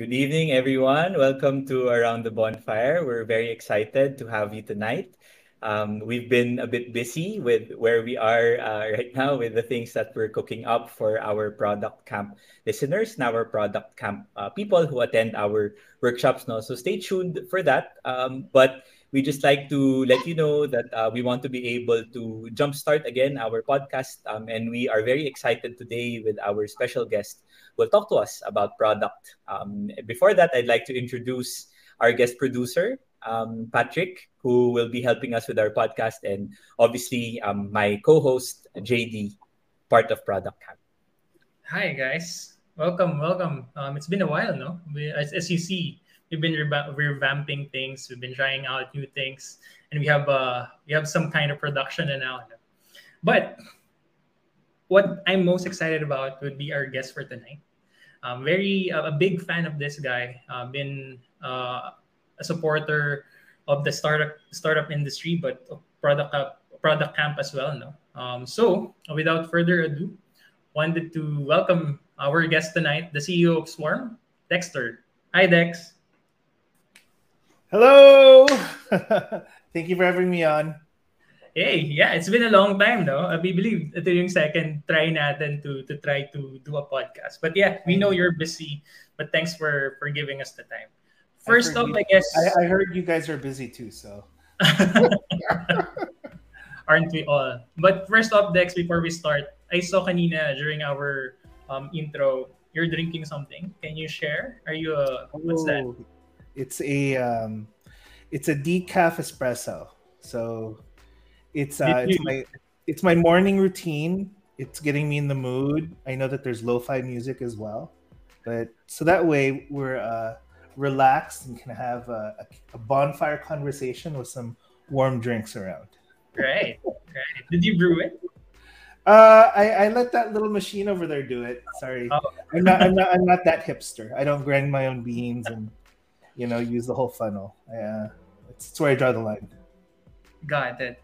Good evening, everyone. Welcome to Around the Bonfire. We're very excited to have you tonight. Um, we've been a bit busy with where we are uh, right now with the things that we're cooking up for our product camp listeners and our product camp uh, people who attend our workshops now. So stay tuned for that. Um, but we just like to let you know that uh, we want to be able to jumpstart again our podcast. Um, and we are very excited today with our special guest, will talk to us about product. Um, before that, I'd like to introduce our guest producer, um, Patrick, who will be helping us with our podcast, and obviously um, my co-host JD, part of Product Camp. Hi guys, welcome, welcome. Um, it's been a while, no? We, as, as you see, we've been revamping things, we've been trying out new things, and we have uh, we have some kind of production now. But what I'm most excited about would be our guest for tonight. I'm very uh, a big fan of this guy. Uh, been uh, a supporter of the startup startup industry, but product product camp as well. No. Um, so without further ado, wanted to welcome our guest tonight, the CEO of Swarm, Dexter. Hi, Dex. Hello. Thank you for having me on. Hey, yeah, it's been a long time, no? We believe ito yung second try natin to to try to do a podcast. But yeah, we know you're busy, but thanks for for giving us the time. First off, I guess I, I heard you guys are busy too, so aren't we all? But first off, Dex, before we start, I saw kanina during our um, intro, you're drinking something. Can you share? Are you a what's that? Oh, it's a um, it's a decaf espresso. So it's uh, it's my it's my morning routine. It's getting me in the mood. I know that there's lo-fi music as well, but so that way we're uh, relaxed and can have a, a bonfire conversation with some warm drinks around. Great, right. Did you brew it? Uh, I, I let that little machine over there do it. Sorry, oh. I'm not. I'm not. I'm not that hipster. I don't grind my own beans and, you know, use the whole funnel. Yeah, uh, it's, it's where I draw the line. Got it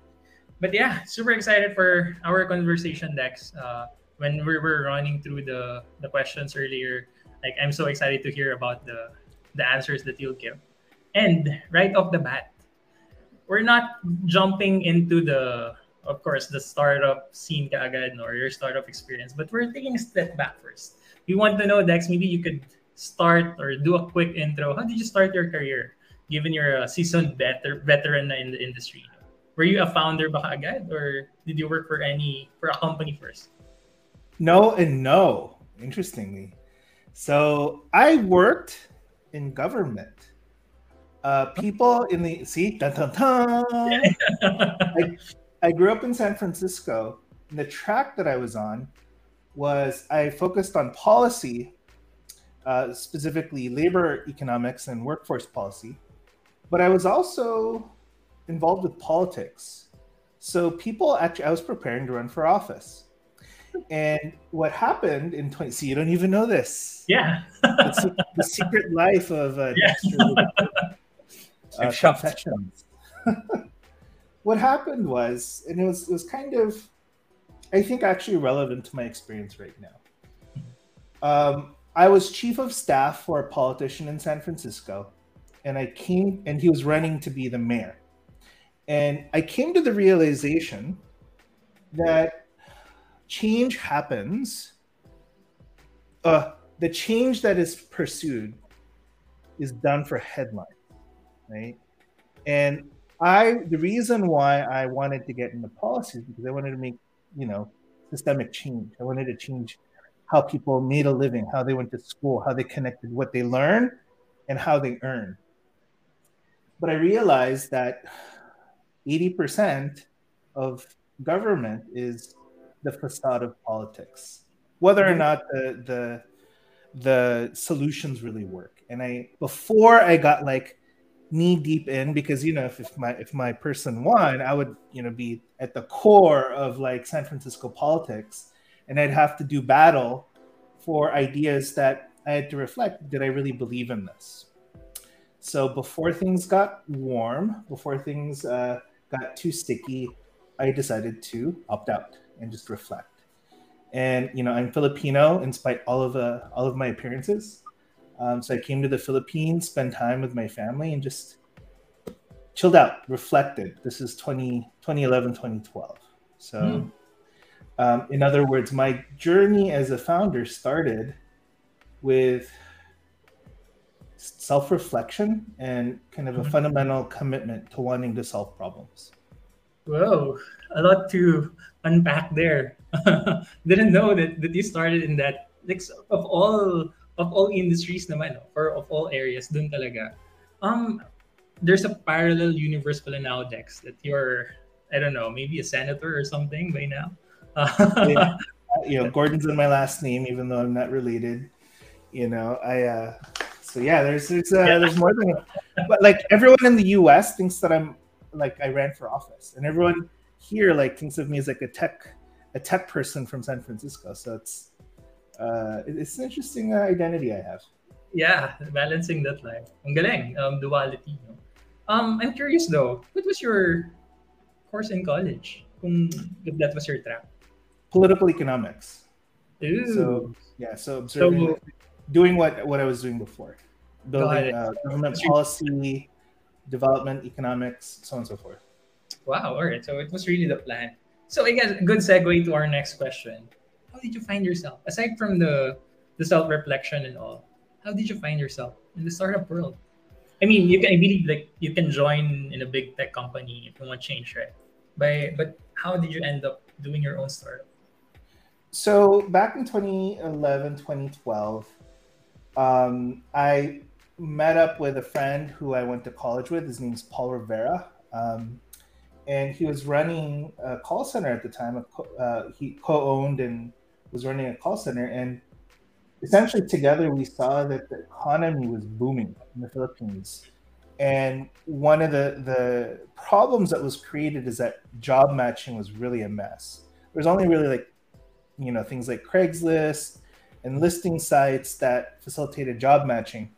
but yeah, super excited for our conversation, Dex. Uh, when we were running through the the questions earlier, like I'm so excited to hear about the the answers that you'll give. And right off the bat, we're not jumping into the of course the startup scene kaagad or your startup experience, but we're taking a step back first. We want to know, Dex, maybe you could start or do a quick intro. How did you start your career, given you're a seasoned veter- veteran in the industry? Were you a founder baka agad or did you work for any for a company first? No and no, interestingly. So I worked in government. Uh, people in the see dun, dun, dun. I, I grew up in San Francisco and the track that I was on was I focused on policy, uh, specifically labor economics and workforce policy. But I was also involved with politics. So people actually, I was preparing to run for office. And what happened in 20, see, you don't even know this. Yeah. the, the, secret life of uh, yeah. uh, confessions. what happened was, and it was, it was kind of, I think actually relevant to my experience right now. Um, I was chief of staff for a politician in San Francisco, and I came, and he was running to be the mayor. And I came to the realization that change happens. Uh, the change that is pursued is done for headline, right? And I, the reason why I wanted to get into policy is because I wanted to make, you know, systemic change. I wanted to change how people made a living, how they went to school, how they connected what they learned, and how they earn. But I realized that 80% of government is the facade of politics, whether or mm-hmm. not the, the the solutions really work. And I before I got like knee deep in because you know if, if my if my person won, I would you know be at the core of like San Francisco politics, and I'd have to do battle for ideas that I had to reflect. Did I really believe in this? So before things got warm, before things uh, got too sticky, I decided to opt out and just reflect. And you know, I'm Filipino in spite all of uh, all of my appearances. Um, so I came to the Philippines, spent time with my family, and just chilled out, reflected. This is 20, 2011, 2012. So, mm. um, in other words, my journey as a founder started with self reflection and kind of a mm-hmm. fundamental commitment to wanting to solve problems. Whoa, a lot to unpack there. Didn't know that, that you started in that like of all of all industries naman or of all areas dun talaga. Um there's a parallel universe pala now Dex that you're I don't know, maybe a senator or something by now. yeah. You know, Gordon's in my last name even though I'm not related. You know, I uh so yeah, there's there's uh, yeah. there's more than but like everyone in the US thinks that I'm like I ran for office and everyone here like thinks of me as like a tech a tech person from San Francisco. So it's uh, it's an interesting uh, identity I have. Yeah, balancing that life. Ang galing, um, duality. No? Um, I'm curious though, what was your course in college? Kung if that was your track. Political economics. Ooh. So yeah, so observing, so, doing what what I was doing before, building uh, government policy, development, economics, so on and so forth. Wow. All right. So it was really the plan. So I guess good segue to our next question. How did you find yourself? Aside from the the self-reflection and all, how did you find yourself in the startup world? I mean, you can I believe like you can join in a big tech company if you want change, right? But but how did you end up doing your own startup? So back in 2011, 2012, um, I met up with a friend who I went to college with. His name's Paul Rivera. Um, and he was running a call center at the time. Uh, he co-owned and was running a call center, and essentially together we saw that the economy was booming in the Philippines. And one of the the problems that was created is that job matching was really a mess. There's only really like, you know, things like Craigslist and listing sites that facilitated job matching,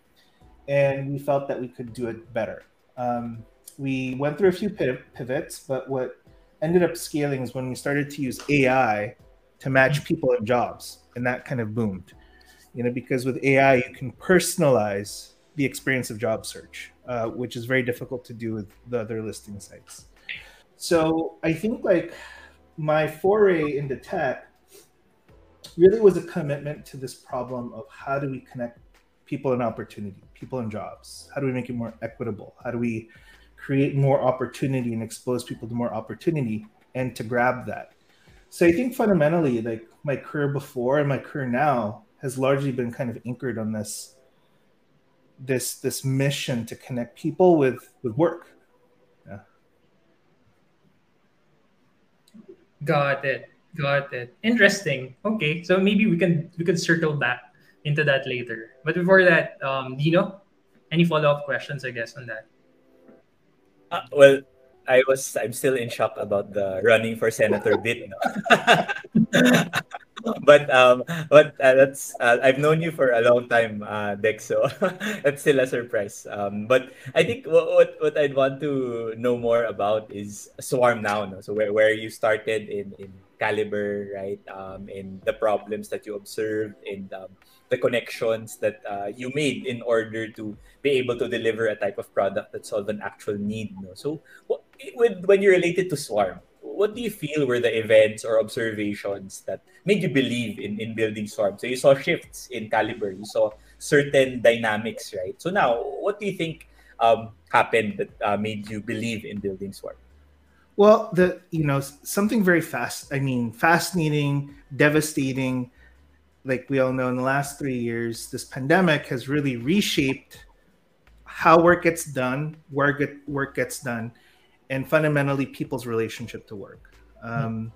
and we felt that we could do it better. Um, we went through a few pivots, but what ended up scaling is when we started to use AI to match people and jobs, and that kind of boomed. You know, because with AI you can personalize the experience of job search, uh, which is very difficult to do with the other listing sites. So I think like my foray into tech really was a commitment to this problem of how do we connect people and opportunity, people in jobs? How do we make it more equitable? How do we create more opportunity and expose people to more opportunity and to grab that. So I think fundamentally, like my career before and my career now has largely been kind of anchored on this this this mission to connect people with with work. Yeah. Got it. Got it. Interesting. Okay, so maybe we can we can circle back into that later. But before that, um, Dino, any follow up questions? I guess on that. Uh, well, I was I'm still in shock about the running for senator bit. But um, but uh, that's uh, I've known you for a long time, uh, Dex. So that's still a surprise. Um, but I think what, what what I'd want to know more about is Swarm now. No? So where, where you started in in Kalibrr, right? Um, in the problems that you observed, in um, the connections that uh, you made in order to be able to deliver a type of product that solve an actual need. No? So, what, with, when you related to Swarm, what do you feel were the events or observations that made you believe in, in building Swarm? So you saw shifts in Kalibrr, you saw certain dynamics, right? So now, what do you think um, happened that uh, made you believe in building Swarm? Well, the you know something very fast. I mean, fascinating, devastating, like we all know in the last three years, this pandemic has really reshaped how work gets done, where get, work gets done, and fundamentally people's relationship to work. Um,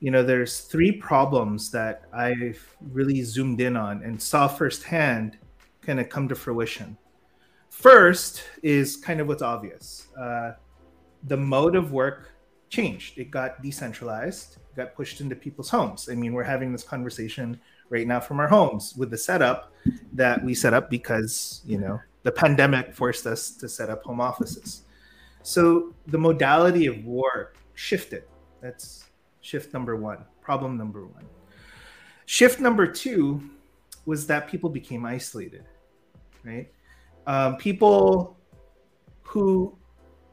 you know, there's three problems that I've really zoomed in on and saw firsthand kind of come to fruition. First is kind of what's obvious. Uh, the mode of work changed. It got decentralized, got pushed into people's homes. I mean, we're having this conversation right now from our homes with the setup that we set up because you know the pandemic forced us to set up home offices so the modality of work shifted that's shift number one problem number one shift number two was that people became isolated right? Um, people who,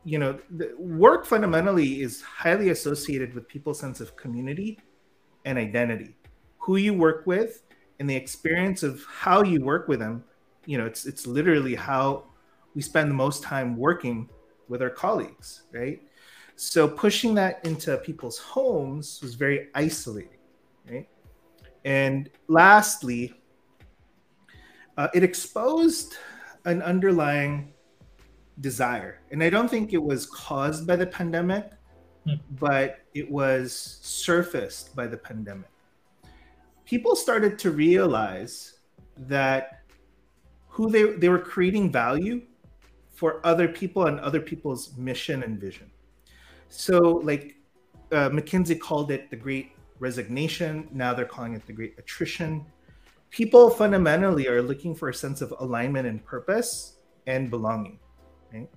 you know, work fundamentally is highly associated with people's sense of community and identity. Who you work with and the experience of how you work with them, you know, it's it's literally how we spend the most time working with our colleagues, right? So pushing that into people's homes was very isolating, right? And lastly, uh, it exposed an underlying desire. And I don't think it was caused by the pandemic, hmm. but it was surfaced by the pandemic. People started to realize that who they, they were creating value for other people and other people's mission and vision. So, like uh, McKinsey called it the great resignation. Now they're calling it the great attrition. People fundamentally are looking for a sense of alignment and purpose and belonging. Right?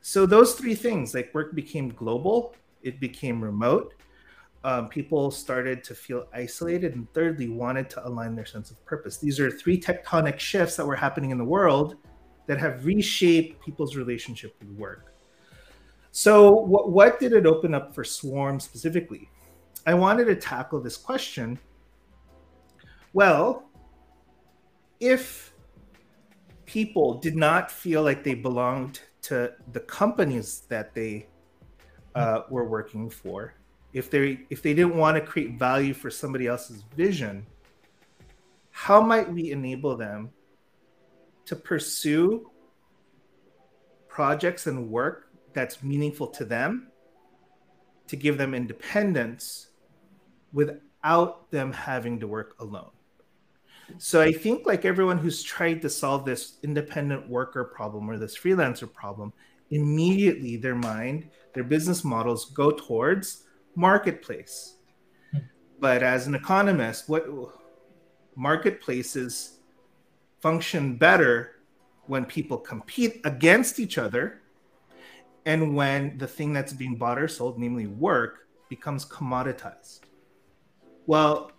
So, those three things like work became global, it became remote. Um, people started to feel isolated, and thirdly, wanted to align their sense of purpose. These are three tectonic shifts that were happening in the world that have reshaped people's relationship with work. So, what, what did it open up for Swarm specifically? I wanted to tackle this question. Well, if people did not feel like they belonged to the companies that they uh, were working for, if they if they didn't want to create value for somebody else's vision, how might we enable them to pursue projects and work that's meaningful to them, to give them independence without them having to work alone. So I think like everyone who's tried to solve this independent worker problem or this freelancer problem, immediately their mind, their business models go towards marketplace. Hmm. But as an economist, what marketplaces function better when people compete against each other and when the thing that's being bought or sold, namely work, becomes commoditized. Well,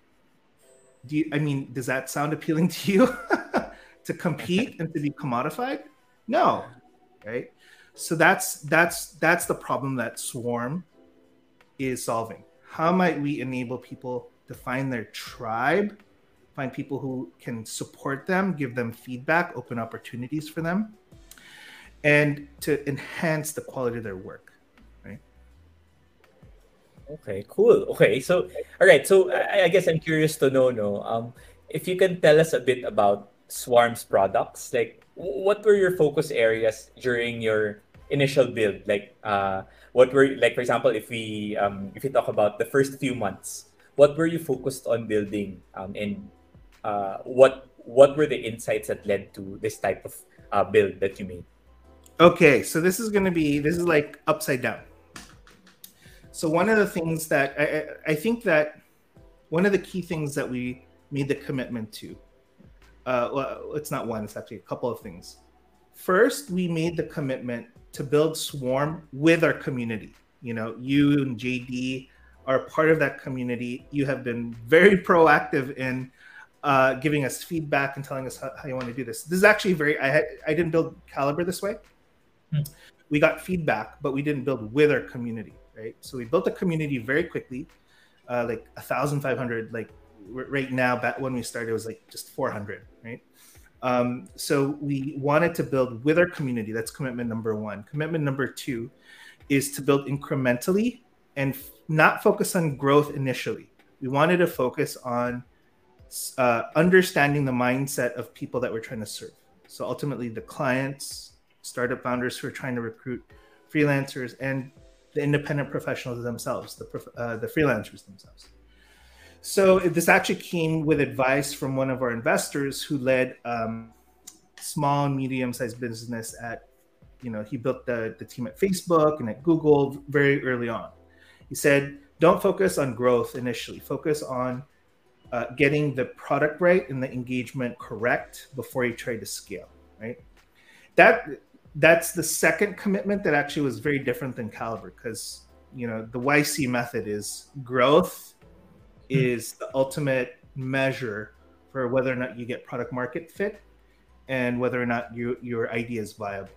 do you, I mean, does that sound appealing to you? to compete and to be commodified? No, right? So that's that's that's the problem that Swarm is solving. How might we enable people to find their tribe find people who can support them, give them feedback, open opportunities for them, and to enhance the quality of their work. Right. Okay, cool. Okay, so all right, so I, I guess I'm curious to know, no, um, if you can tell us a bit about Swarm's products, like what were your focus areas during your initial build? Like, uh, what were like, for example, if we um, if we talk about the first few months, what were you focused on building um, and uh, what what were the insights that led to this type of uh, build that you made? Okay, so this is going to be this is like upside down. So one of the things that I, I think that one of the key things that we made the commitment to, uh, well, it's not one, it's actually a couple of things. First, we made the commitment to build Swarm with our community. You know, you and JD are part of that community. You have been very proactive in uh, giving us feedback and telling us how, how, you want to do this. This is actually very. I had, I didn't build Kalibrr this way. Hmm. We got feedback, but we didn't build with our community, right? So we built a community very quickly, uh, like a thousand five hundred. Like right now, back when we started, it was like just four hundred? Um, so we wanted to build with our community. That's commitment number one. Commitment number two is to build incrementally and f- not focus on growth initially. We wanted to focus on uh, understanding the mindset of people that we're trying to serve. So ultimately, the clients, startup founders who are trying to recruit freelancers, and the independent professionals themselves, the uh, the freelancers themselves. So this actually came with advice from one of our investors who led um, small and medium-sized business at, you know, he built the, the team at Facebook and at Google very early on. He said, don't focus on growth initially, focus on uh, getting the product right and the engagement correct before you try to scale right that that's the second commitment that actually was very different than Kalibrr because you know the yc method is growth. Is the ultimate measure for whether or not you get product market fit and whether or not you, your idea is viable.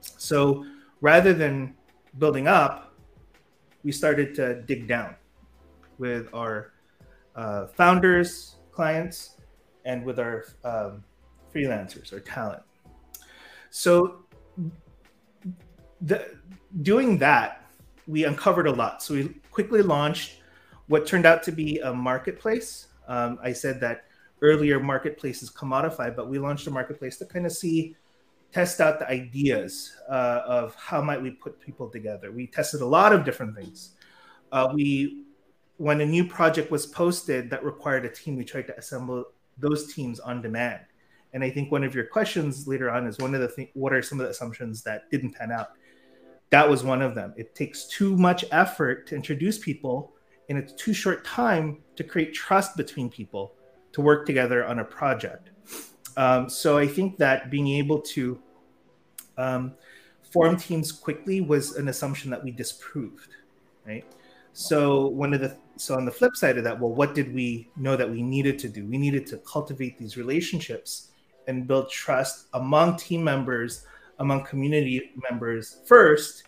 So rather than building up, we started to dig down with our uh, founders, clients, and with our um, freelancers or talent. So the, doing that, we uncovered a lot. So we quickly launched what turned out to be a marketplace. Um, I said that earlier marketplaces commodify, but we launched a marketplace to kind of see, test out the ideas uh, of how might we put people together. We tested a lot of different things. Uh, we, when a new project was posted that required a team, we tried to assemble those teams on demand. And I think one of your questions later on is one of the things, what are some of the assumptions that didn't pan out? That was one of them. It takes too much effort to introduce people in a too short time to create trust between people to work together on a project. Um, so I think that being able to um, form teams quickly was an assumption that we disproved, right? So one of the so on the flip side of that, well, what did we know that we needed to do? We needed to cultivate these relationships and build trust among team members, among community members first,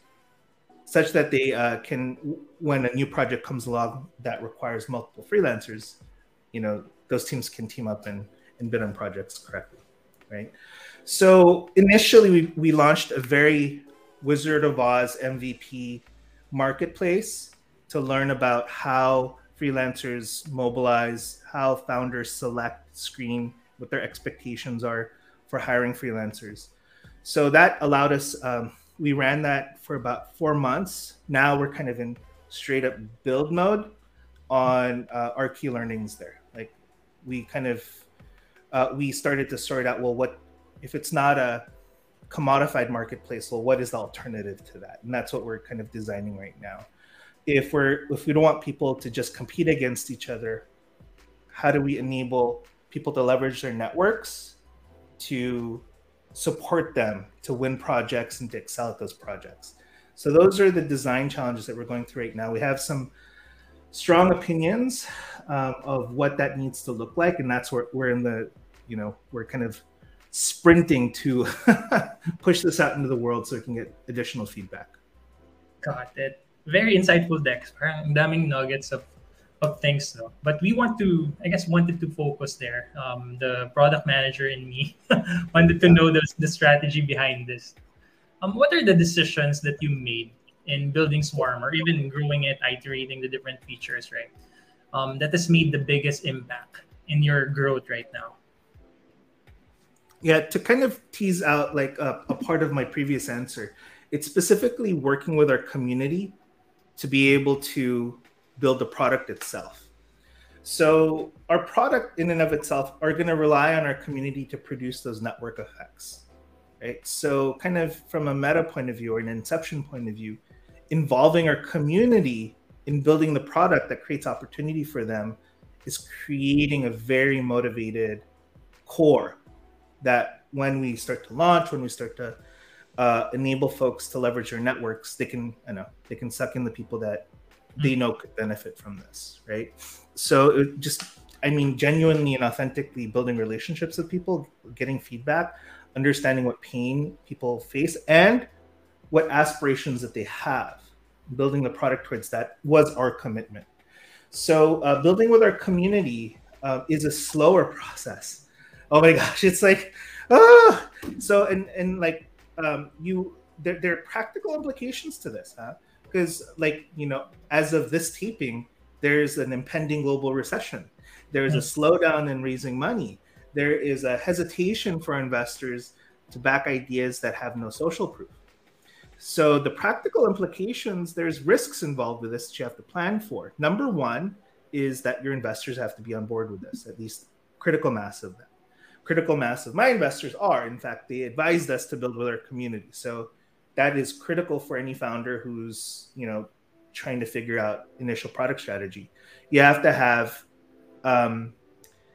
such that they uh, can, when a new project comes along that requires multiple freelancers, you know, those teams can team up and, and bid on projects correctly, right? So initially, we, we launched a very Wizard of Oz MVP marketplace to learn about how freelancers mobilize, how founders select, screen, what their expectations are for hiring freelancers. So that allowed us um, we ran that for about four months. Now we're kind of in straight up build mode on uh, our key learnings there. Like we kind of uh, we started to sort out well, what if it's not a commodified marketplace? Well, what is the alternative to that? And that's what we're kind of designing right now. If we're if we don't want people to just compete against each other, how do we enable people to leverage their networks to support them to win projects and to excel at those projects. So those are the design challenges that we're going through right now. We have some strong opinions um, of what that needs to look like, and that's where we're in the, you know, we're kind of sprinting to push this out into the world so we can get additional feedback. Got it. Very insightful, Dex. Parang daming nuggets of of things though. But we want to, I guess, wanted to focus there. Um, the product manager and me wanted to know the, the strategy behind this. Um, what are the decisions that you made in building Swarm or even growing it, iterating the different features, right? Um, that has made the biggest impact in your growth right now. Yeah, to kind of tease out like a, a part of my previous answer, it's specifically working with our community to be able to build the product itself. So our product in and of itself are going to rely on our community to produce those network effects. Right? So kind of from a meta point of view or an inception point of view, involving our community in building the product that creates opportunity for them is creating a very motivated core that when we start to launch, when we start to uh, enable folks to leverage their networks, they can, I know, they can suck in the people that they know could benefit from this, right? So it just, I mean, genuinely and authentically building relationships with people, getting feedback, understanding what pain people face, and what aspirations that they have, building the product towards that was our commitment. So uh, building with our community uh, is a slower process. Oh my gosh, it's like, ah! So and and like um, you, there, there are practical implications to this, huh? Because like you know as of this taping there's an impending global recession. There's a hmm. slowdown in raising money. There is a hesitation for investors to back ideas that have no social proof. So the practical implications there's risks involved with this that you have to plan for. Number one is that your investors have to be on board with this at least critical mass of them. Critical mass of my investors are in fact they advised us to build with our community. So that is critical for any founder who's you know trying to figure out initial product strategy. You have to have um,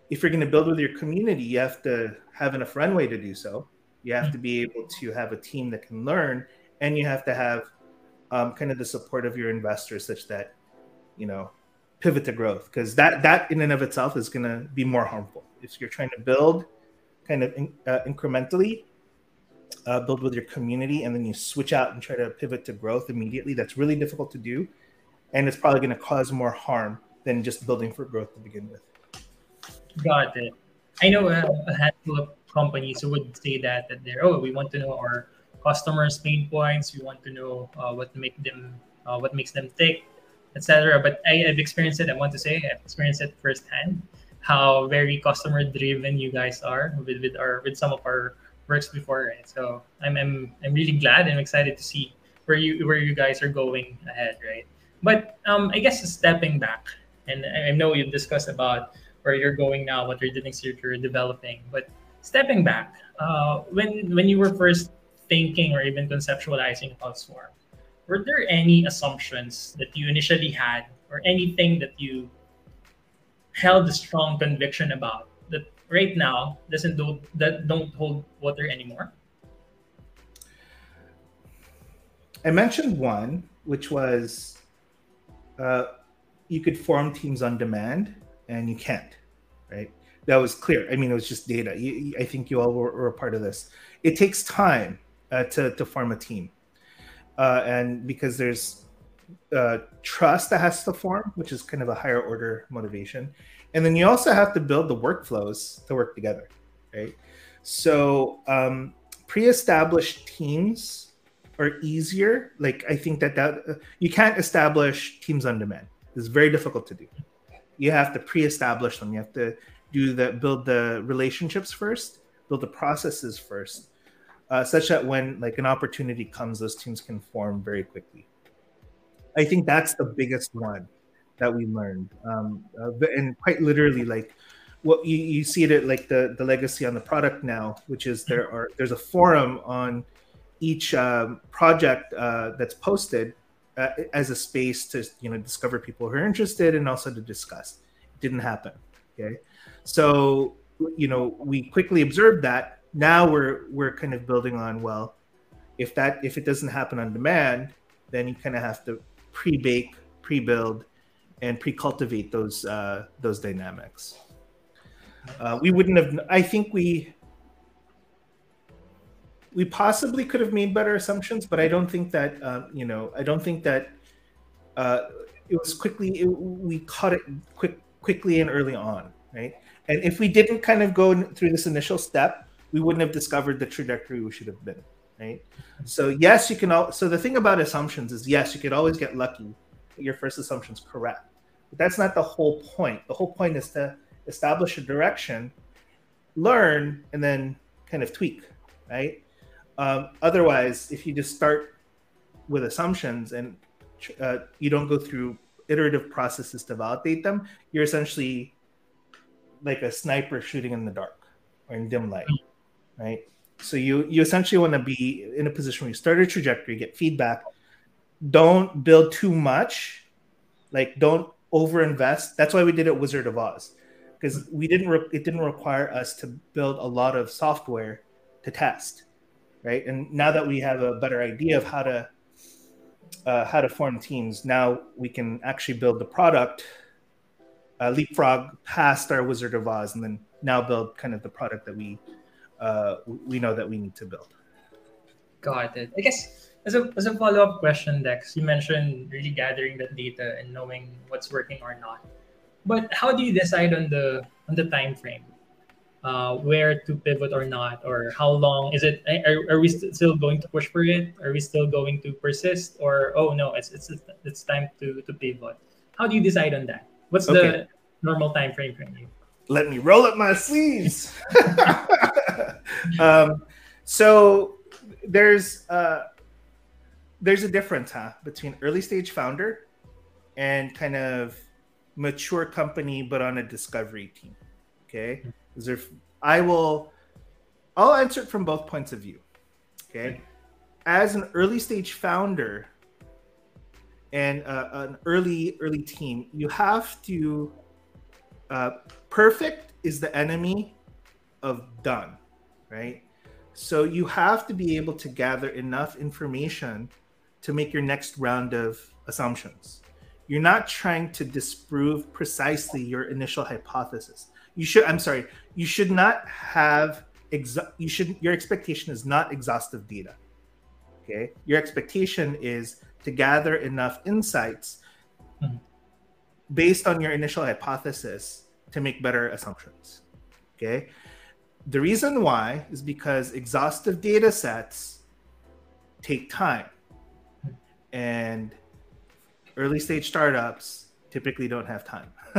if you're going to build with your community you have to have enough runway to do so. You have to be able to have a team that can learn and you have to have um, kind of the support of your investors such that you know pivot to growth because that that in and of itself is going to be more harmful. If you're trying to build kind of in, uh, incrementally uh, build with your community and then you switch out and try to pivot to growth immediately that's really difficult to do and it's probably going to cause more harm than just building for growth to begin with. Got it. I know a, a handful of companies who would say that that they're oh we want to know our customers pain points we want to know uh, what make them uh, what makes them tick etc but I, i've experienced it i want to say i've experienced it firsthand how very customer driven you guys are with, with our with some of our works before, right? So I'm, I'm I'm really glad and excited to see where you where you guys are going ahead, right? But um, I guess stepping back, and I know you've discussed about where you're going now, what you're doing, you're developing, but stepping back, uh, when when you were first thinking or even conceptualizing about Swarm, were there any assumptions that you initially had or anything that you held a strong conviction about right now doesn't do that don't hold water anymore? I mentioned one, which was uh, you could form teams on demand, and you can't, right? That was clear. I mean, it was just data. You, I think you all were, were, a part of this. It takes time uh, to to form a team, uh, and because there's uh, trust that has to form, which is kind of a higher order motivation. And then you also have to build the workflows to work together, right? So um, pre-established teams are easier. Like I think that that uh, you can't establish teams on demand. It's very difficult to do. You have to pre-establish them. You have to do the build the relationships first, build the processes first, uh, such that when like an opportunity comes, those teams can form very quickly. I think that's the biggest one that we learned, um, uh, and quite literally, like what you, you see it at like the the legacy on the product now, which is there are there's a forum on each um, project uh, that's posted uh, as a space to you know discover people who are interested and also to discuss. It didn't happen. Okay, so you know we quickly observed that. Now we're we're kind of building on well, if that if it doesn't happen on demand, then you kind of have to pre-bake, pre-build, and pre-cultivate those uh, those dynamics. Uh, we wouldn't have. I think we we possibly could have made better assumptions, but I don't think that um, you know. I don't think that uh, it was quickly. It, we caught it quick, quickly and early on, right? And if we didn't kind of go through this initial step, we wouldn't have discovered the trajectory we should have been right? So yes, you can. Al- so the thing about assumptions is yes, you could always get lucky. Your first assumption is correct, but that's not the whole point. The whole point is to establish a direction, learn, and then kind of tweak, right? Um, otherwise, if you just start with assumptions and uh, you don't go through iterative processes to validate them, you're essentially like a sniper shooting in the dark or in dim light, right? So you you essentially want to be in a position where you start a trajectory, get feedback. Don't build too much, like don't overinvest. That's why we did it Wizard of Oz, because we didn't. Re- it didn't require us to build a lot of software to test, right? And now that we have a better idea of how to uh, how to form teams, now we can actually build the product, uh, leapfrog past our Wizard of Oz, and then now build kind of the product that we uh, we know that we need to build. Got it. I guess as a, as a follow up question, Dex, you mentioned really gathering that data and knowing what's working or not. But how do you decide on the on the time frame? Uh, where to pivot or not, or how long is it? Are, are we st- still going to push for it? Are we still going to persist, or oh no, it's it's it's time to to pivot? How do you decide on that? What's okay. the normal time frame for you? let me roll up my sleeves. um, so there's uh, there's a difference, huh, between early stage founder and kind of mature company, but on a discovery team. Okay, is there? I will. I'll answer it from both points of view. Okay, as an early stage founder and uh, an early early team, you have to uh, perfect is the enemy of done, right? So you have to be able to gather enough information to make your next round of assumptions. You're not trying to disprove precisely your initial hypothesis. You should, I'm sorry, you should not have exa- you should your expectation is not exhaustive data. Okay, your expectation is to gather enough insights mm-hmm. based on your initial hypothesis to make better assumptions. Okay, the reason why is because exhaustive data sets take time. And early stage startups typically don't have time.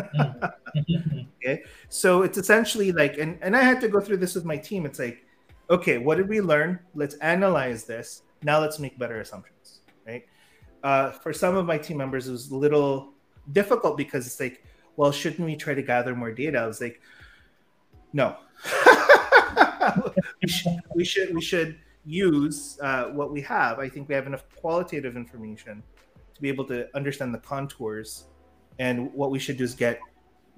okay. So it's essentially like, and, and I had to go through this with my team. It's like, okay, what did we learn? Let's analyze this. Now let's make better assumptions. Right. Uh, for some of my team members, it was a little difficult because it's like, well, shouldn't we try to gather more data? I was like, no. we, should, we should we should use uh, what we have. I think we have enough qualitative information to be able to understand the contours and what we should do is get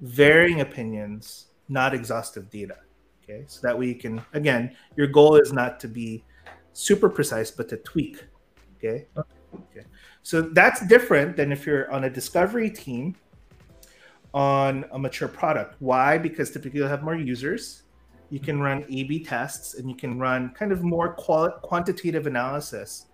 varying opinions, not exhaustive data. Okay. So that we can, again, your goal is not to be super precise, but to tweak. Okay. Okay. So that's different than if you're on a discovery team on a mature product. Why? Because typically you'll have more users. You can run A B tests and you can run kind of more quali- quantitative analysis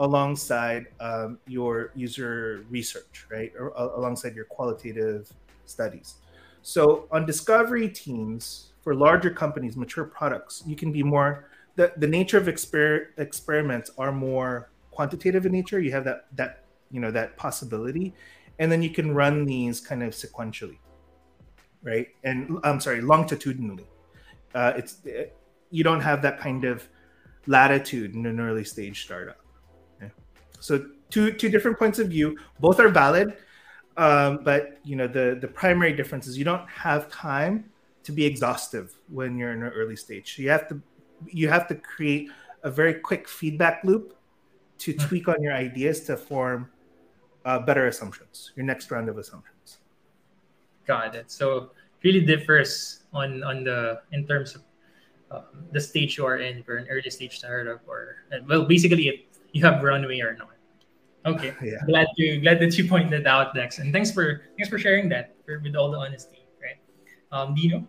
alongside um, your user research, right? Or uh, alongside your qualitative studies. So on discovery teams for larger companies, mature products, you can be more the, the nature of exper- experiments are more quantitative in nature. You have that that you know that possibility, and then you can run these kind of sequentially, right? And I'm sorry, longitudinally. Uh, it's you don't have that kind of latitude in an early stage startup. So two two different points of view. Both are valid, um, but you know the the primary difference is you don't have time to be exhaustive when you're in an early stage. So you have to you have to create a very quick feedback loop to hmm. tweak on your ideas to form uh, better assumptions. Your next round of assumptions. Got it. So really differs on on the in terms of um, the stage you are in for an early stage startup or well basically if you have runway or not Okay. Yeah. Glad to glad that you pointed that out, Dex, and thanks for thanks for sharing that for, with all the honesty, right? Um, Dino.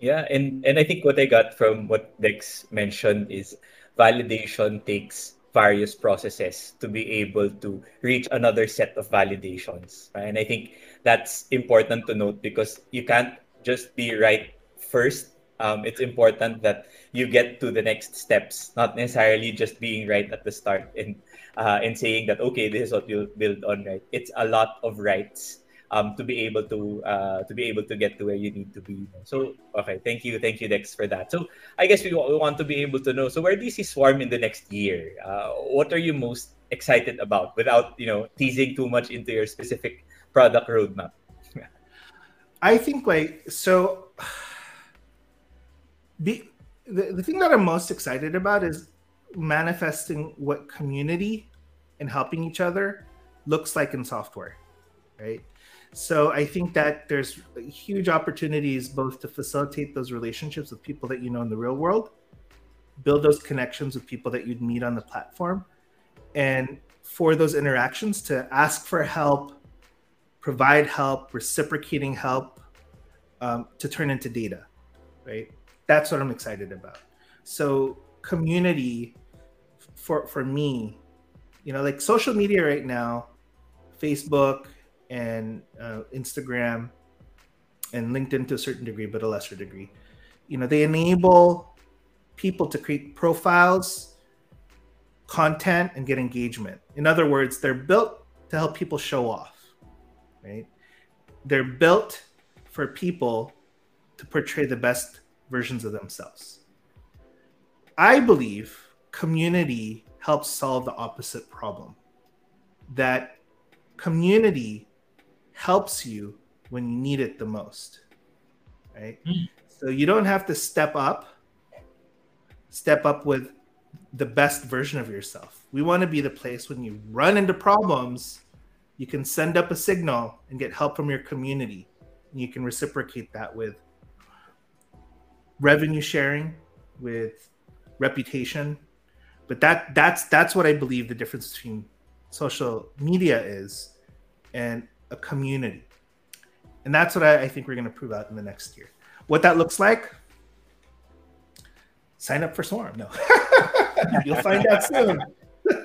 Yeah, and and I think what I got from what Dex mentioned is validation takes various processes to be able to reach another set of validations. Right? And I think that's important to note because you can't just be right first. Um, it's important that you get to the next steps, not necessarily just being right at the start. And uh, and saying that okay, this is what you'll build on, right? It's a lot of rights um, to be able to uh, to be able to get to where you need to be. So okay, thank you, thank you, Dex, for that. So I guess we, we want to be able to know. So where do you see Swarm in the next year? Uh, what are you most excited about, without you know teasing too much into your specific product roadmap? I think like so. The, the thing that I'm most excited about is manifesting what community and helping each other looks like in software, right? So I think that there's huge opportunities both to facilitate those relationships with people that you know in the real world, build those connections with people that you'd meet on the platform, and for those interactions to ask for help, provide help, reciprocating help um, to turn into data, right? That's what I'm excited about. So community for for me you know like social media right now facebook and uh, instagram and linkedin to a certain degree but a lesser degree. You know they enable people to create profiles content and get engagement. In other words they're built to help people show off right? They're built for people to portray the best versions of themselves. I believe community helps solve the opposite problem. That community helps you when you need it the most. Right? Mm. So you don't have to step up, step up with the best version of yourself. We want to be the place when you run into problems, you can send up a signal and get help from your community. And you can reciprocate that with revenue sharing, with reputation but that that's that's what i believe the difference between social media is and a community and that's what i, I think we're going to prove out in the next year what that looks like sign up for Swarm. No, you'll find out soon.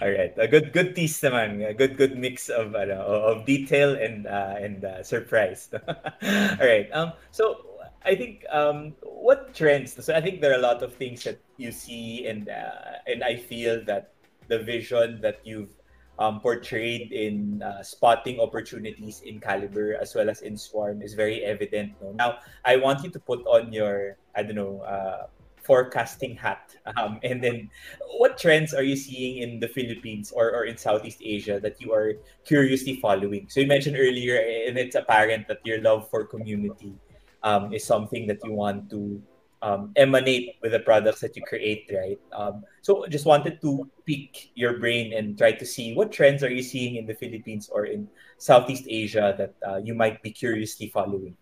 All right, a good good tease naman, a good good mix of uh, of detail and uh, and uh, surprise. All right, um, so I think um, what trends. So I think there are a lot of things that you see, and uh, and I feel that the vision that you've um, portrayed in uh, spotting opportunities in Kalibrr as well as in Swarm is very evident. No? Now, I want you to put on your I don't know uh, forecasting hat. Um, and then, what trends are you seeing in the Philippines or, or in Southeast Asia that you are curiously following? So, you mentioned earlier, and it's apparent that your love for community um, is something that you want to um, emanate with the products that you create, right? Um, so, just wanted to pick your brain and try to see what trends are you seeing in the Philippines or in Southeast Asia that uh, you might be curiously following.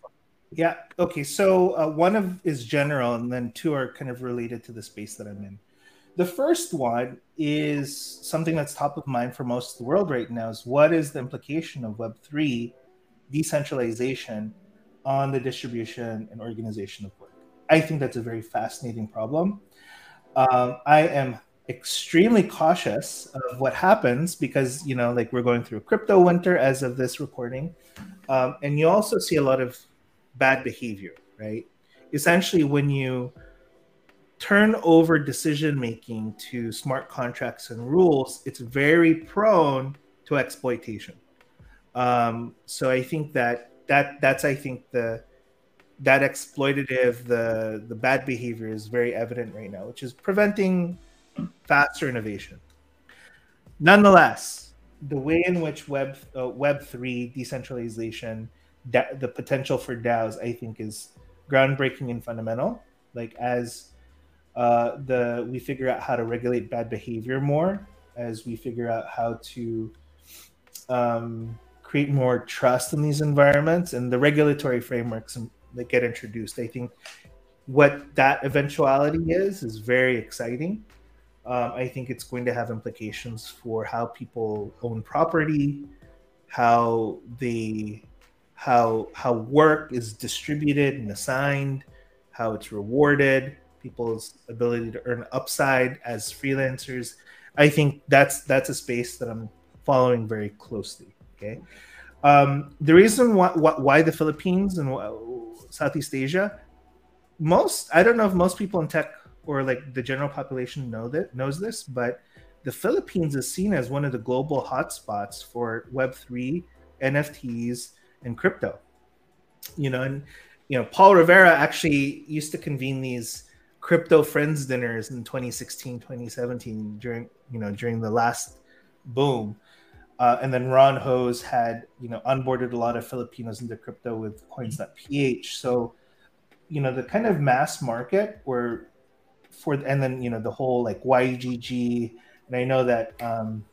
Yeah. Okay. So uh, one of is general, and then two are kind of related to the space that I'm in. The first one is something that's top of mind for most of the world right now: is what is the implication of Web three decentralization on the distribution and organization of work? I think that's a very fascinating problem. Um, I am extremely cautious of what happens because you know, like we're going through crypto winter as of this recording, um, and you also see a lot of bad behavior, right? Essentially, when you turn over decision making to smart contracts and rules, it's very prone to exploitation. Um, so I think that that that's I think the that exploitative the the bad behavior is very evident right now, which is preventing faster innovation. Nonetheless, the way in which Web uh, Web three decentralization da- the potential for DAOs, I think, is groundbreaking and fundamental. Like as uh, the we figure out how to regulate bad behavior more, as we figure out how to um, create more trust in these environments and the regulatory frameworks that get introduced. I think what that eventuality is is very exciting. Um, I think it's going to have implications for how people own property, how they how how work is distributed and assigned, how it's rewarded, people's ability to earn upside as freelancers. I think that's that's a space that I'm following very closely. Okay, um, the reason why, why the Philippines and Southeast Asia, most I don't know if most people in tech or like the general population know that knows this, but the Philippines is seen as one of the global hotspots for Web three NFTs and crypto. You know, and you know, Paul Rivera actually used to convene these crypto friends dinners in 2016, 2017 during you know during the last boom. Uh, and then Ron Hose had, you know, onboarded a lot of Filipinos into crypto with coins.ph. So, you know, the kind of mass market where for, and then, you know, the whole like YGG. And I know that um,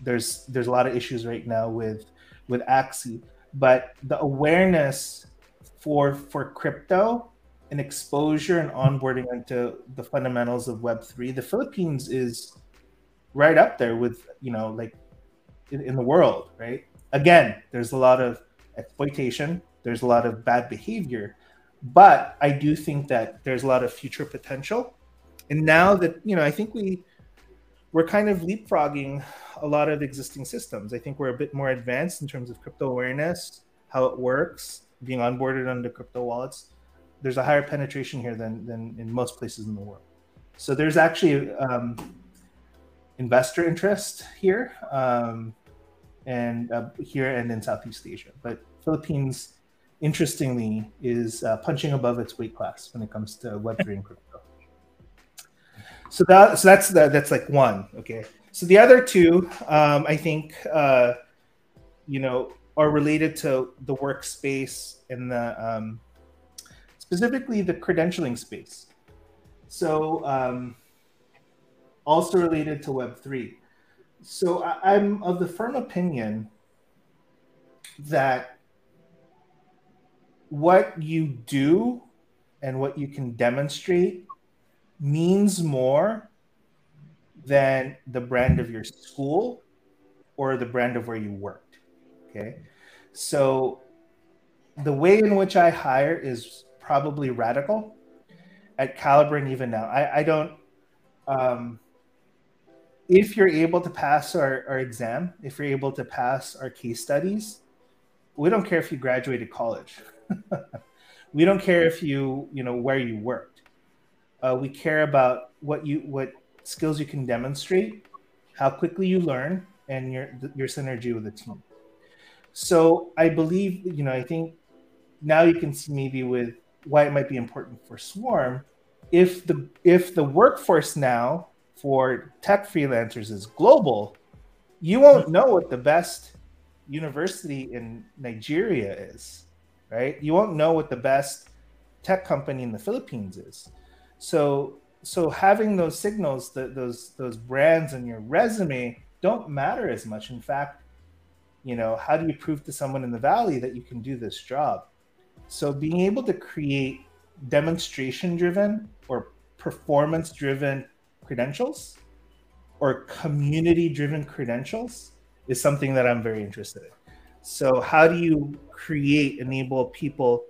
there's, there's a lot of issues right now with, with Axie but the awareness for for crypto and exposure and onboarding into the fundamentals of web3 the philippines is right up there with you know like in, in the world right again there's a lot of exploitation there's a lot of bad behavior but i do think that there's a lot of future potential and now that you know i think we we're kind of leapfrogging a lot of existing systems. I think we're a bit more advanced in terms of crypto awareness, how it works, being onboarded onto crypto wallets. There's a higher penetration here than, than in most places in the world. So there's actually um, investor interest here, um, and uh, here and in Southeast Asia. But Philippines, interestingly, is uh, punching above its weight class when it comes to Web3 and crypto. So that so that's the, that's like one. Okay. So the other two, um, I think, uh, you know, are related to the workspace and the um, specifically the credentialing space. So um, also related to Web three. So I'm of the firm opinion that what you do and what you can demonstrate means more than the brand of your school or the brand of where you worked. Okay. So the way in which I hire is probably radical. at Kalibrr and even now. I, I don't. Um, if you're able to pass our, our exam, if you're able to pass our case studies, we don't care if you graduated college. we don't care if you you know where you worked. Uh, we care about what you what skills you can demonstrate, how quickly you learn, and your your synergy with the team. So I believe you know I think now you can see maybe with why it might be important for Swarm if the if the workforce now for tech freelancers is global, you won't know what the best university in Nigeria is, right? You won't know what the best tech company in the Philippines is. So so having those signals, that those those brands in your resume don't matter as much. In fact, you know, how do you prove to someone in the valley that you can do this job? So being able to create demonstration driven or performance driven credentials or community driven credentials is something that I'm very interested in. So, how do you create, enable people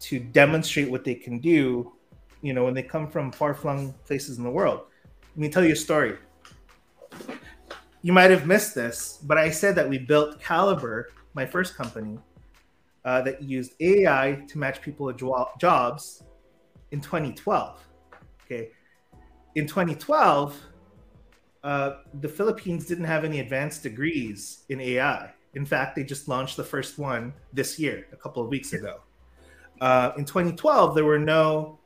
to demonstrate what they can do, you know, when they come from far flung places in the world? Let me tell you a story. You might have missed this, but I said that we built Kalibrr, my first company, uh, that used AI to match people with jobs in 2012. Okay. In 2012, uh, the Philippines didn't have any advanced degrees in AI. In fact, they just launched the first one this year, a couple of weeks ago. Uh, in 2012, there were no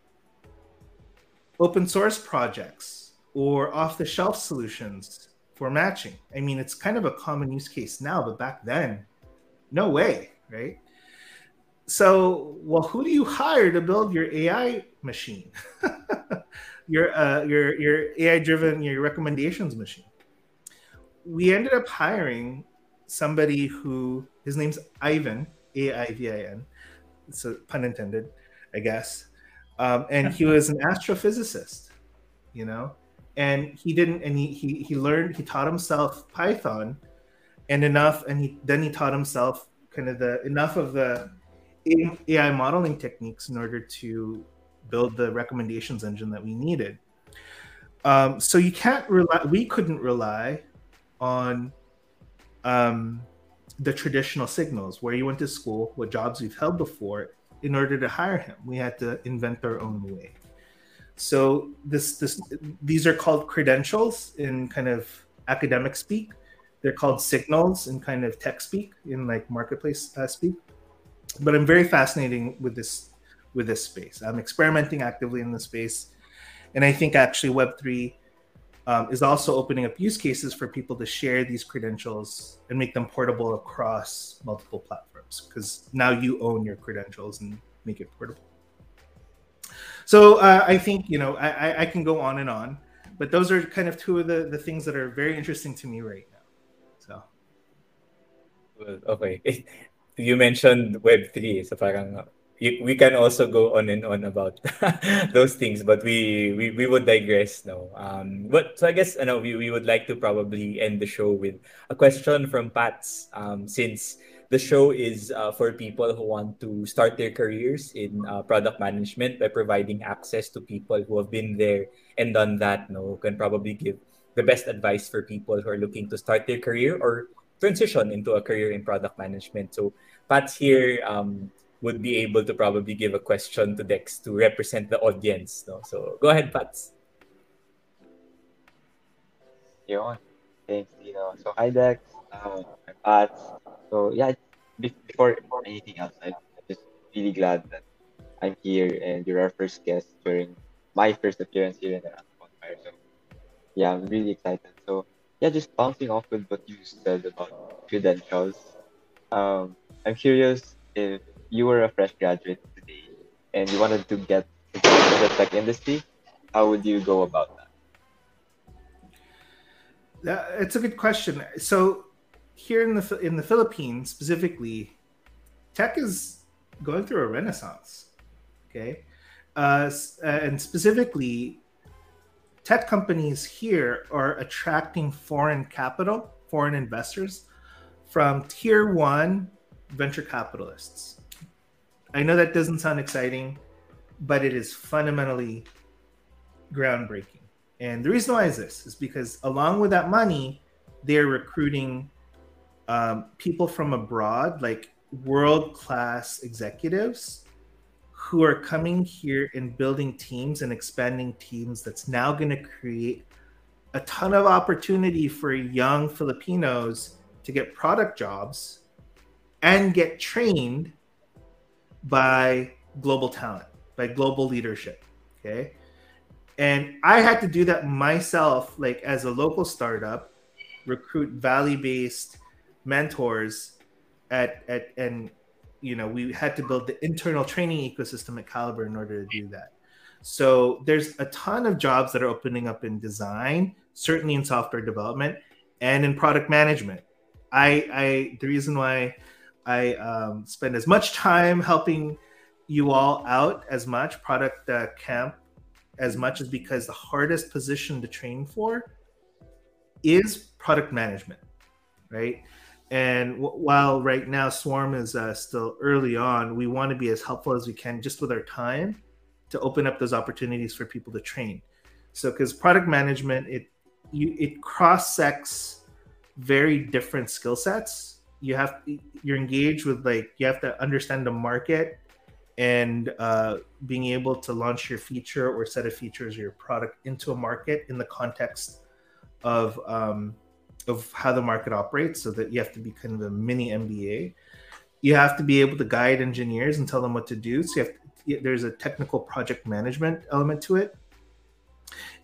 open source projects or off the shelf solutions for matching. I mean, it's kind of a common use case now, but back then, no way, right? So, well, who do you hire to build your AI machine? your uh, your your AI driven your recommendations machine. We ended up hiring somebody who his name's Ivan A I V I N. A pun intended, I guess. Um, and he was an astrophysicist, you know, and he didn't and he, he he learned he taught himself Python and enough and he then he taught himself kind of the enough of the AI modeling techniques in order to build the recommendations engine that we needed. Um, so you can't rely. We couldn't rely on um, the traditional signals where you went to school, what jobs we've held before, in order to hire him. We had to invent our own way. So this this these are called credentials in kind of academic speak. They're called signals in kind of tech speak in like marketplace uh, speak but I'm very fascinating with this with this space. I'm experimenting actively in the space, and I think actually Web three um, is also opening up use cases for people to share these credentials and make them portable across multiple platforms because now you own your credentials and make it portable. So uh, I think you know I, I can go on and on, but those are kind of two of the, the things that are very interesting to me right now. So okay, you mentioned Web3, so parang we can also go on and on about those things, but we, we, we would digress now. Um, but so I guess you know, we, we would like to probably end the show with a question from Pats, um, since the show is uh, for people who want to start their careers in uh, product management by providing access to people who have been there and done that. Know, can probably give the best advice for people who are looking to start their career or transition into a career in product management. So Pats here um, would be able to probably give a question to Dex to represent the audience. No? So go ahead, Pats. Thanks, Dino. So hi, Dex. Um, I'm Pats. So yeah, before anything else, I'm just really glad that I'm here and you're our first guest during my first appearance here in the Bonfire. So yeah, I'm really excited. So yeah, just bouncing off with what you said about credentials. Um, I'm curious if you were a fresh graduate today and you wanted to get into the tech industry, how would you go about that? it's a good question. So here in the in the Philippines specifically, tech is going through a renaissance. Okay, uh, and specifically, tech companies here are attracting foreign capital, foreign investors from tier one venture capitalists. I know that doesn't sound exciting, but it is fundamentally groundbreaking. And the reason why is this is because along with that money, they're recruiting um, people from abroad, like world class executives who are coming here and building teams and expanding teams that's now going to create a ton of opportunity for young Filipinos to get product jobs and get trained by global talent, by global leadership. Okay. And I had to do that myself, like as a local startup, recruit valley based mentors at, at, and, you know, we had to build the internal training ecosystem at Kalibrr in order to do that. So there's a ton of jobs that are opening up in design, certainly in software development and in product management. I, I the reason why I um, spend as much time helping you all out as much product uh, camp as much as because the hardest position to train for is product management, right? And w- while right now Swarm is uh, still early on, we want to be as helpful as we can just with our time to open up those opportunities for people to train. So, because product management, it you it cross sects very different skill sets. You have you're engaged with like you have to understand the market and uh, being able to launch your feature or set of features or your product into a market in the context of um, of how the market operates, so that you have to be kind of a mini MBA. You have to be able to guide engineers and tell them what to do. So you have to, there's a technical project management element to it,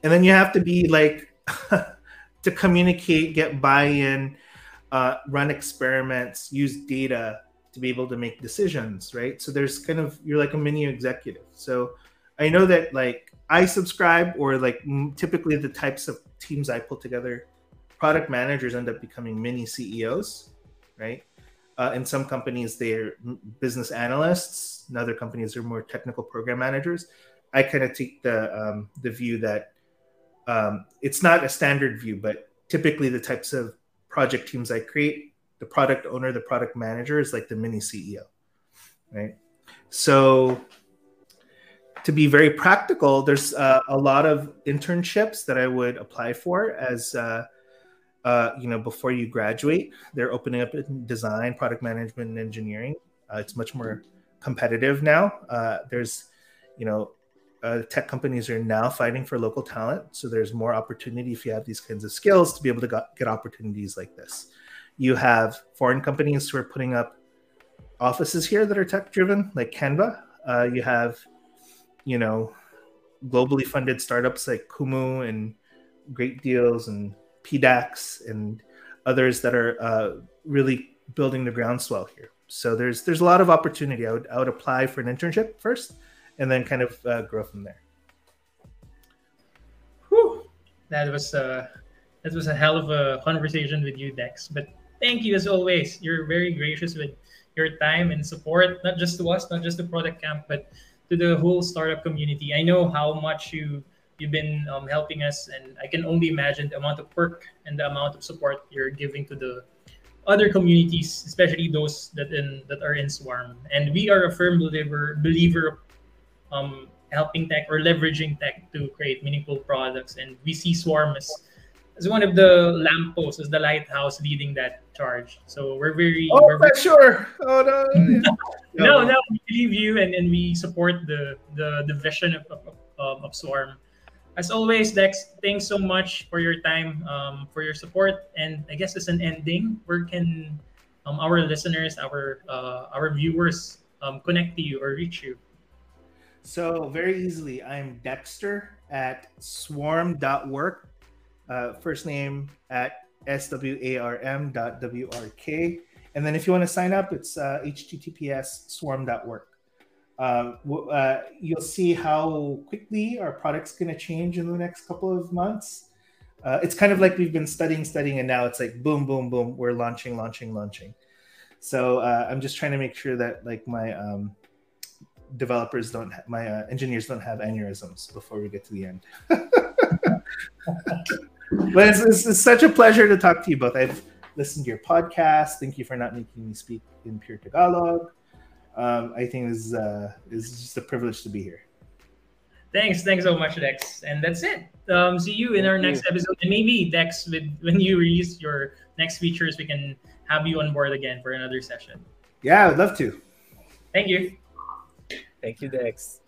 and then you have to be like to communicate, get buy-in, uh, run experiments, use data to be able to make decisions, right? So there's kind of you're like a mini executive. So I know that like I subscribe or like typically the types of teams I pull together, product managers end up becoming mini CEOs, right? Uh, in some companies, they're business analysts. In other companies, they're more technical program managers. I kind of take the um, the view that um, it's not a standard view, but typically the types of project teams I create, the product owner, the product manager is like the mini CEO, right? So to be very practical, there's uh, a lot of internships that I would apply for as uh, uh, you know before you graduate. They're opening up in design, product management, and engineering. Uh, it's much more competitive now. Uh, there's you know uh, tech companies are now fighting for local talent. So there's more opportunity if you have these kinds of skills to be able to got, get opportunities like this. You have foreign companies who are putting up offices here that are tech driven, like Canva. Uh, you have, you know, globally funded startups like Kumu and Great Deals and PDAX and others that are uh, really building the groundswell here. So there's there's a lot of opportunity. I would I would apply for an internship first and then kind of uh, grow from there. Whew. That was uh, that was a hell of a conversation with you, Dex. But thank you as always. You're very gracious with your time and support, not just to us, not just to product camp, but to the whole startup community. I know how much you you've been um, helping us, and I can only imagine the amount of work and the amount of support you're giving to the other communities, especially those that in that are in Swarm. And we are a firm believer believer um, helping tech or leveraging tech to create meaningful products. And we see Swarm as, as one of the lampposts, as the lighthouse leading that charge. So we're very. Oh, we're very... sure. Oh, no. no, no, we believe you and, and we support the, the, the vision of, of, of, of Swarm. As always, Dex, thanks so much for your time, um, for your support. And I guess as an ending, where can um, our listeners, our uh, our viewers um, connect to you or reach you? So very easily, I'm Dexter at swarm.work. Uh, first name at swarm.wrk. And then if you want to sign up, it's uh, https swarm.work. Uh, uh, you'll see how quickly our product's going to change in the next couple of months. Uh, it's kind of like we've been studying, studying, and now it's like boom, boom, boom. We're launching, launching, launching. So uh, I'm just trying to make sure that like my um, developers don't ha- my uh, engineers don't have aneurysms before we get to the end but it's, it's, it's, such a pleasure to talk to you both i've listened to your podcast thank you for not making me speak in pure tagalog um, i think is uh, is just a privilege to be here Thanks, thanks so much, Dex. And that's it. Um, see you in Thank our next you. episode. And maybe Dex, with when you release your next features, we can have you on board again for another session. Yeah, I would love to. Thank you. Thank you, Dex.